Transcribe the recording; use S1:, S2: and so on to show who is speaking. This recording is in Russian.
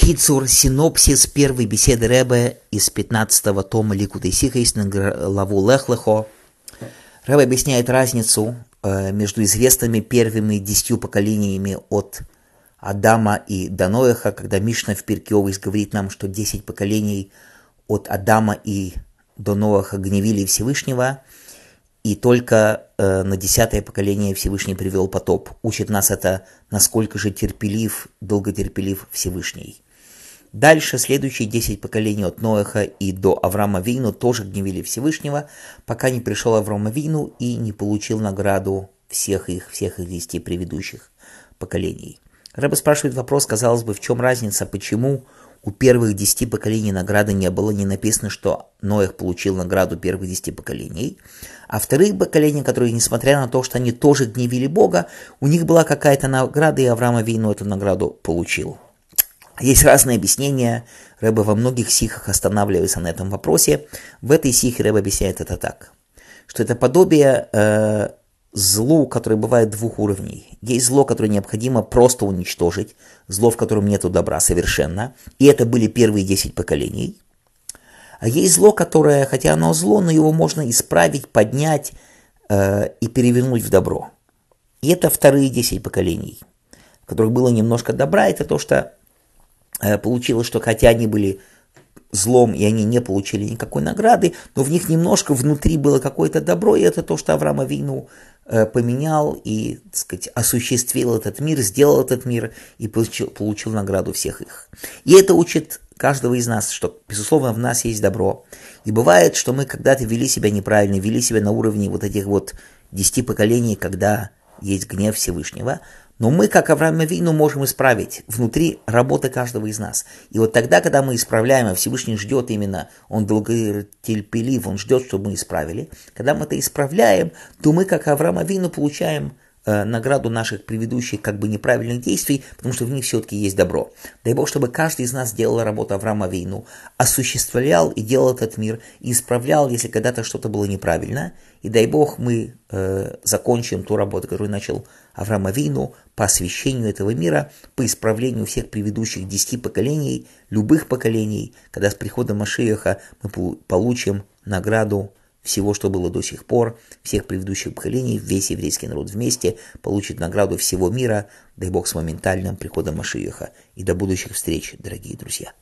S1: Кицур, синопсис первой беседы Рэбе из 15-го тома Ликута на главу Лехлехо. Рэбе объясняет разницу э, между известными первыми десятью поколениями от Адама и Даноеха, когда Мишна в Пиркеовис говорит нам, что десять поколений от Адама и до Ноаха гневили Всевышнего, и только э, на десятое поколение Всевышний привел потоп. Учит нас это, насколько же терпелив, долготерпелив Всевышний. Дальше следующие 10 поколений от Ноэха и до Авраама Вину тоже гневили Всевышнего, пока не пришел Авраама Вину и не получил награду всех их, всех их 10 предыдущих поколений. Рэба спрашивает вопрос, казалось бы, в чем разница, почему у первых десяти поколений награды не было, не написано, что Ноэх получил награду первых десяти поколений, а вторых поколений, которые, несмотря на то, что они тоже гневили Бога, у них была какая-то награда, и Авраама Вину эту награду получил. Есть разные объяснения. Рэба во многих сихах останавливается на этом вопросе. В этой сихе Рэба объясняет это так, что это подобие э, злу, которое бывает двух уровней. Есть зло, которое необходимо просто уничтожить, зло, в котором нет добра совершенно. И это были первые десять поколений. А есть зло, которое, хотя оно зло, но его можно исправить, поднять э, и перевернуть в добро. И это вторые десять поколений, в которых было немножко добра. Это то, что получилось, что хотя они были злом, и они не получили никакой награды, но в них немножко внутри было какое-то добро, и это то, что Авраам Авину э, поменял и, так сказать, осуществил этот мир, сделал этот мир и получил, получил награду всех их. И это учит каждого из нас, что, безусловно, в нас есть добро. И бывает, что мы когда-то вели себя неправильно, вели себя на уровне вот этих вот десяти поколений, когда есть гнев Всевышнего, но мы, как Авраам Вину, можем исправить внутри работы каждого из нас. И вот тогда, когда мы исправляем, а Всевышний ждет именно, он долготерпелив, он ждет, чтобы мы исправили. Когда мы это исправляем, то мы, как Авраам Вину, получаем награду наших предыдущих как бы неправильных действий, потому что в них все-таки есть добро. Дай Бог, чтобы каждый из нас делал работу Авраама Вину, осуществлял и делал этот мир, и исправлял, если когда-то что-то было неправильно. И дай Бог, мы э, закончим ту работу, которую начал Авраама Вину по освящению этого мира, по исправлению всех предыдущих десяти поколений, любых поколений, когда с приходом Машиаха мы получим награду всего, что было до сих пор, всех предыдущих поколений, весь еврейский народ вместе получит награду всего мира, дай Бог с моментальным приходом Машиаха. И до будущих встреч, дорогие друзья.